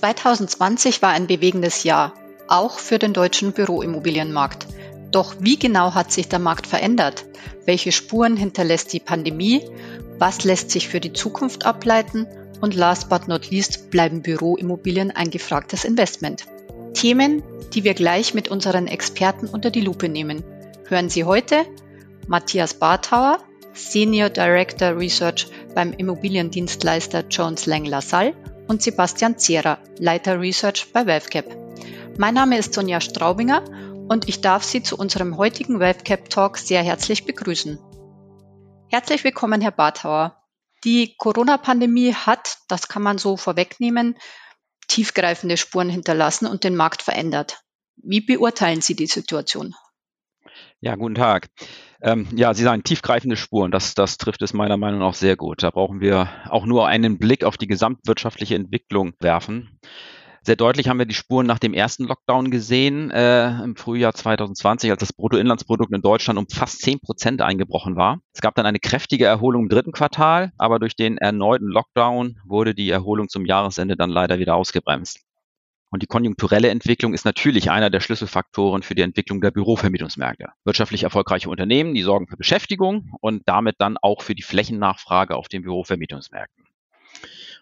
2020 war ein bewegendes Jahr, auch für den deutschen Büroimmobilienmarkt. Doch wie genau hat sich der Markt verändert? Welche Spuren hinterlässt die Pandemie? Was lässt sich für die Zukunft ableiten? Und last but not least bleiben Büroimmobilien ein gefragtes Investment. Themen, die wir gleich mit unseren Experten unter die Lupe nehmen. Hören Sie heute Matthias Barthauer, Senior Director Research beim Immobiliendienstleister Jones Lang LaSalle und Sebastian Zierer, Leiter Research bei WealthCap. Mein Name ist Sonja Straubinger und ich darf Sie zu unserem heutigen WealthCap Talk sehr herzlich begrüßen. Herzlich willkommen, Herr Barthauer. Die Corona-Pandemie hat, das kann man so vorwegnehmen, tiefgreifende Spuren hinterlassen und den Markt verändert. Wie beurteilen Sie die Situation? Ja, guten Tag. Ähm, ja, Sie sagen tiefgreifende Spuren. Das, das trifft es meiner Meinung nach sehr gut. Da brauchen wir auch nur einen Blick auf die gesamtwirtschaftliche Entwicklung werfen. Sehr deutlich haben wir die Spuren nach dem ersten Lockdown gesehen, äh, im Frühjahr 2020, als das Bruttoinlandsprodukt in Deutschland um fast 10 Prozent eingebrochen war. Es gab dann eine kräftige Erholung im dritten Quartal, aber durch den erneuten Lockdown wurde die Erholung zum Jahresende dann leider wieder ausgebremst. Und die konjunkturelle Entwicklung ist natürlich einer der Schlüsselfaktoren für die Entwicklung der Bürovermietungsmärkte. Wirtschaftlich erfolgreiche Unternehmen, die sorgen für Beschäftigung und damit dann auch für die Flächennachfrage auf den Bürovermietungsmärkten.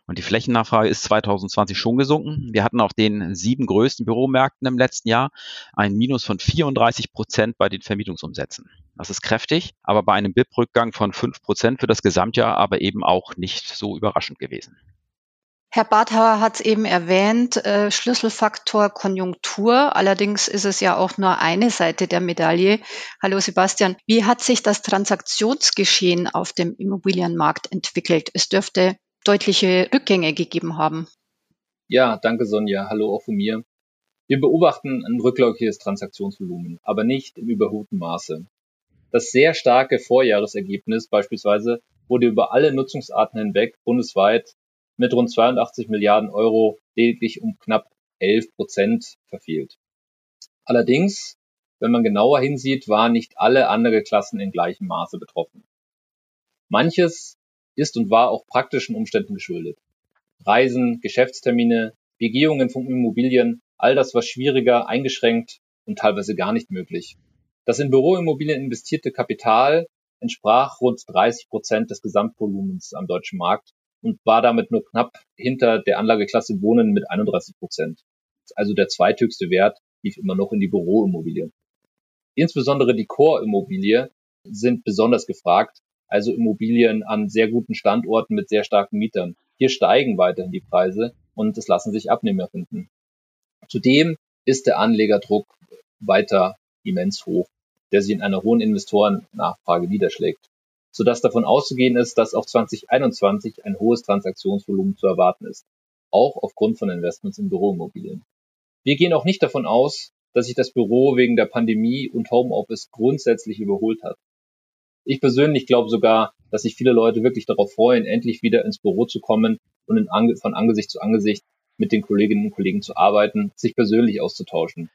Und die Flächennachfrage ist 2020 schon gesunken. Wir hatten auf den sieben größten Büromärkten im letzten Jahr ein Minus von 34 Prozent bei den Vermietungsumsätzen. Das ist kräftig, aber bei einem BIP-Rückgang von fünf Prozent für das Gesamtjahr aber eben auch nicht so überraschend gewesen. Herr Barthauer hat es eben erwähnt, äh, Schlüsselfaktor Konjunktur. Allerdings ist es ja auch nur eine Seite der Medaille. Hallo Sebastian, wie hat sich das Transaktionsgeschehen auf dem Immobilienmarkt entwickelt? Es dürfte deutliche Rückgänge gegeben haben. Ja, danke Sonja. Hallo auch von mir. Wir beobachten ein rückläufiges Transaktionsvolumen, aber nicht im überholten Maße. Das sehr starke Vorjahresergebnis beispielsweise wurde über alle Nutzungsarten hinweg bundesweit mit rund 82 Milliarden Euro lediglich um knapp 11 Prozent verfehlt. Allerdings, wenn man genauer hinsieht, waren nicht alle andere Klassen in gleichem Maße betroffen. Manches ist und war auch praktischen Umständen geschuldet. Reisen, Geschäftstermine, Begehungen von Immobilien, all das war schwieriger, eingeschränkt und teilweise gar nicht möglich. Das in Büroimmobilien investierte Kapital entsprach rund 30 Prozent des Gesamtvolumens am deutschen Markt und war damit nur knapp hinter der Anlageklasse Wohnen mit 31 Prozent. Also der zweithöchste Wert lief immer noch in die Büroimmobilie. Insbesondere die Core-Immobilie sind besonders gefragt, also Immobilien an sehr guten Standorten mit sehr starken Mietern. Hier steigen weiterhin die Preise und es lassen sich Abnehmer finden. Zudem ist der Anlegerdruck weiter immens hoch, der sich in einer hohen Investorennachfrage niederschlägt sodass davon auszugehen ist, dass auch 2021 ein hohes Transaktionsvolumen zu erwarten ist, auch aufgrund von Investments in Büroimmobilien. Wir gehen auch nicht davon aus, dass sich das Büro wegen der Pandemie und Homeoffice grundsätzlich überholt hat. Ich persönlich glaube sogar, dass sich viele Leute wirklich darauf freuen, endlich wieder ins Büro zu kommen und Ange von Angesicht zu Angesicht mit den Kolleginnen und Kollegen zu arbeiten, sich persönlich auszutauschen.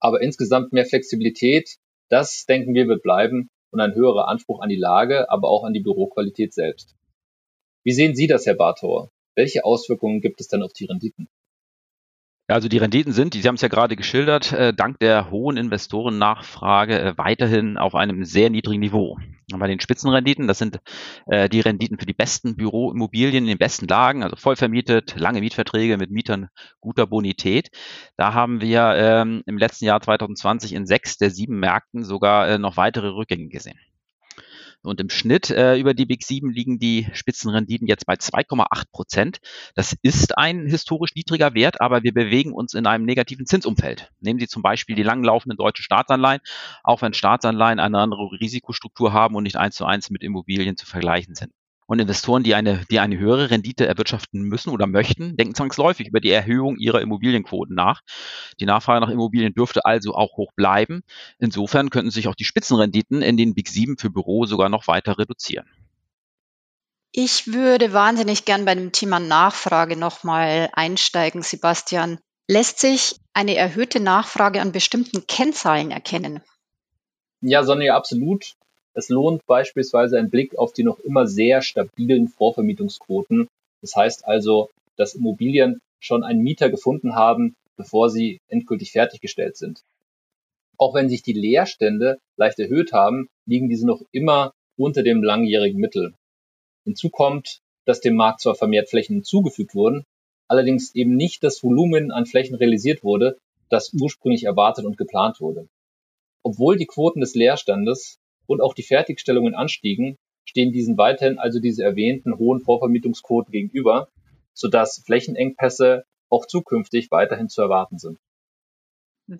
Aber insgesamt mehr Flexibilität, das denken wir wird bleiben und ein höherer Anspruch an die Lage, aber auch an die Büroqualität selbst. Wie sehen Sie das, Herr Barthauer? Welche Auswirkungen gibt es denn auf die Renditen? Also die Renditen sind, Sie haben es ja gerade geschildert, äh, dank der hohen Investorennachfrage äh, weiterhin auf einem sehr niedrigen Niveau. Bei den Spitzenrenditen, das sind äh, die Renditen für die besten Büroimmobilien in den besten Lagen, also voll vermietet, lange Mietverträge mit Mietern guter Bonität. Da haben wir ähm, im letzten Jahr 2020 in sechs der sieben Märkten sogar noch weitere Rückgänge gesehen. Und im Schnitt äh, über die Big 7 liegen die Spitzenrenditen jetzt bei 2,8 Prozent. Das ist ein historisch niedriger Wert, aber wir bewegen uns in einem negativen Zinsumfeld. Nehmen Sie zum Beispiel die langlaufenden deutschen Staatsanleihen, auch wenn Staatsanleihen eine andere Risikostruktur haben und nicht eins zu eins mit Immobilien zu vergleichen sind. Und Investoren, die eine, die eine höhere Rendite erwirtschaften müssen oder möchten, denken zwangsläufig über die Erhöhung ihrer Immobilienquoten nach. Die Nachfrage nach Immobilien dürfte also auch hoch bleiben. Insofern könnten sich auch die Spitzenrenditen in den Big 7 für Büro sogar noch weiter reduzieren. Ich würde wahnsinnig gern bei dem Thema Nachfrage nochmal einsteigen, Sebastian. Lässt sich eine erhöhte Nachfrage an bestimmten Kennzahlen erkennen? Ja, Sonja, absolut. Es lohnt beispielsweise ein Blick auf die noch immer sehr stabilen Vorvermietungsquoten. Das heißt also, dass Immobilien schon einen Mieter gefunden haben, bevor sie endgültig fertiggestellt sind. Auch wenn sich die Leerstände leicht erhöht haben, liegen diese noch immer unter dem langjährigen Mittel. Hinzu kommt, dass dem Markt zwar vermehrt Flächen hinzugefügt wurden, allerdings eben nicht das Volumen an Flächen realisiert wurde, das ursprünglich erwartet und geplant wurde. Obwohl die Quoten des Leerstandes und auch die Fertigstellungen anstiegen, stehen diesen weiterhin also diese erwähnten hohen Vorvermietungsquoten gegenüber, sodass Flächenengpässe auch zukünftig weiterhin zu erwarten sind.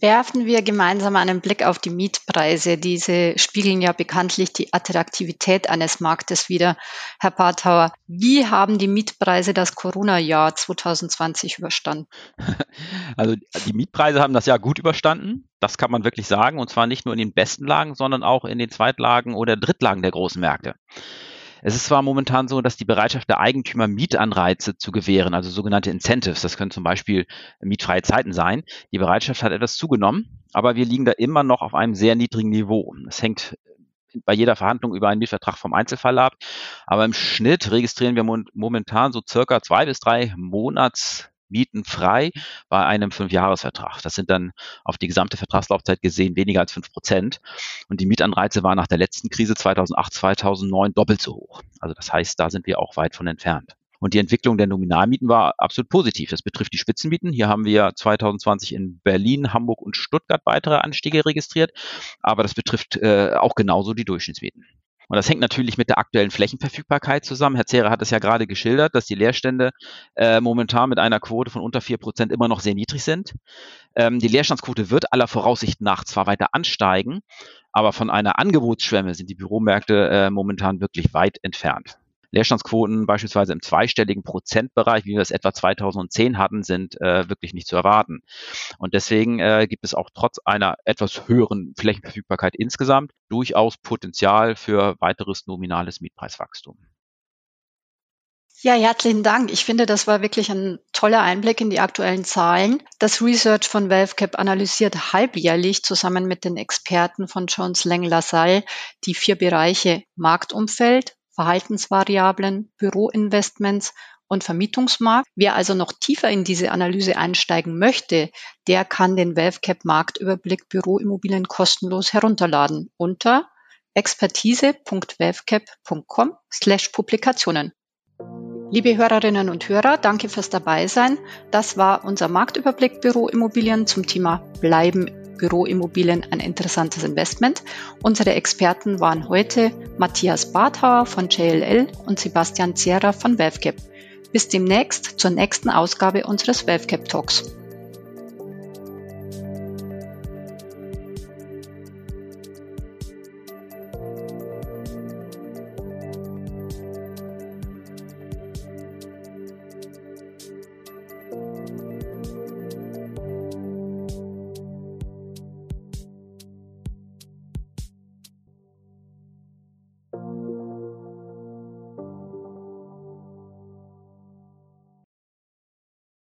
Werfen wir gemeinsam einen Blick auf die Mietpreise. Diese spiegeln ja bekanntlich die Attraktivität eines Marktes wider. Herr Barthauer, wie haben die Mietpreise das Corona-Jahr 2020 überstanden? Also die Mietpreise haben das Jahr gut überstanden. Das kann man wirklich sagen. Und zwar nicht nur in den besten Lagen, sondern auch in den Zweitlagen oder Drittlagen der großen Märkte. Es ist zwar momentan so, dass die Bereitschaft der Eigentümer Mietanreize zu gewähren, also sogenannte Incentives, das können zum Beispiel mietfreie Zeiten sein, die Bereitschaft hat etwas zugenommen, aber wir liegen da immer noch auf einem sehr niedrigen Niveau. Das hängt bei jeder Verhandlung über einen Mietvertrag vom Einzelfall ab. Aber im Schnitt registrieren wir momentan so circa zwei bis drei Monats Mieten frei bei einem Fünfjahresvertrag. Das sind dann auf die gesamte Vertragslaufzeit gesehen weniger als fünf Prozent. Und die Mietanreize waren nach der letzten Krise 2008, 2009 doppelt so hoch. Also das heißt, da sind wir auch weit von entfernt. Und die Entwicklung der Nominalmieten war absolut positiv. Das betrifft die Spitzenmieten. Hier haben wir 2020 in Berlin, Hamburg und Stuttgart weitere Anstiege registriert. Aber das betrifft äh, auch genauso die Durchschnittsmieten. Und das hängt natürlich mit der aktuellen Flächenverfügbarkeit zusammen. Herr Zehrer hat es ja gerade geschildert, dass die Leerstände äh, momentan mit einer Quote von unter vier Prozent immer noch sehr niedrig sind. Ähm, die Leerstandsquote wird aller Voraussicht nach zwar weiter ansteigen, aber von einer Angebotsschwemme sind die Büromärkte äh, momentan wirklich weit entfernt. Leerstandsquoten beispielsweise im zweistelligen Prozentbereich, wie wir es etwa 2010 hatten, sind äh, wirklich nicht zu erwarten. Und deswegen äh, gibt es auch trotz einer etwas höheren Flächenverfügbarkeit insgesamt durchaus Potenzial für weiteres nominales Mietpreiswachstum. Ja, herzlichen Dank. Ich finde, das war wirklich ein toller Einblick in die aktuellen Zahlen. Das Research von ValveCap analysiert halbjährlich zusammen mit den Experten von Jones Lang LaSalle die vier Bereiche Marktumfeld, Verhaltensvariablen, Büroinvestments und Vermietungsmarkt. Wer also noch tiefer in diese Analyse einsteigen möchte, der kann den WealthCap Marktüberblick Büroimmobilien kostenlos herunterladen unter expertise.wavcap.com slash Publikationen. Liebe Hörerinnen und Hörer, danke fürs Dabeisein. Das war unser Marktüberblick Büroimmobilien zum Thema Bleiben Büroimmobilien ein interessantes Investment. Unsere Experten waren heute Matthias Barthauer von JLL und Sebastian Zierer von WealthCap. Bis demnächst zur nächsten Ausgabe unseres WealthCap Talks.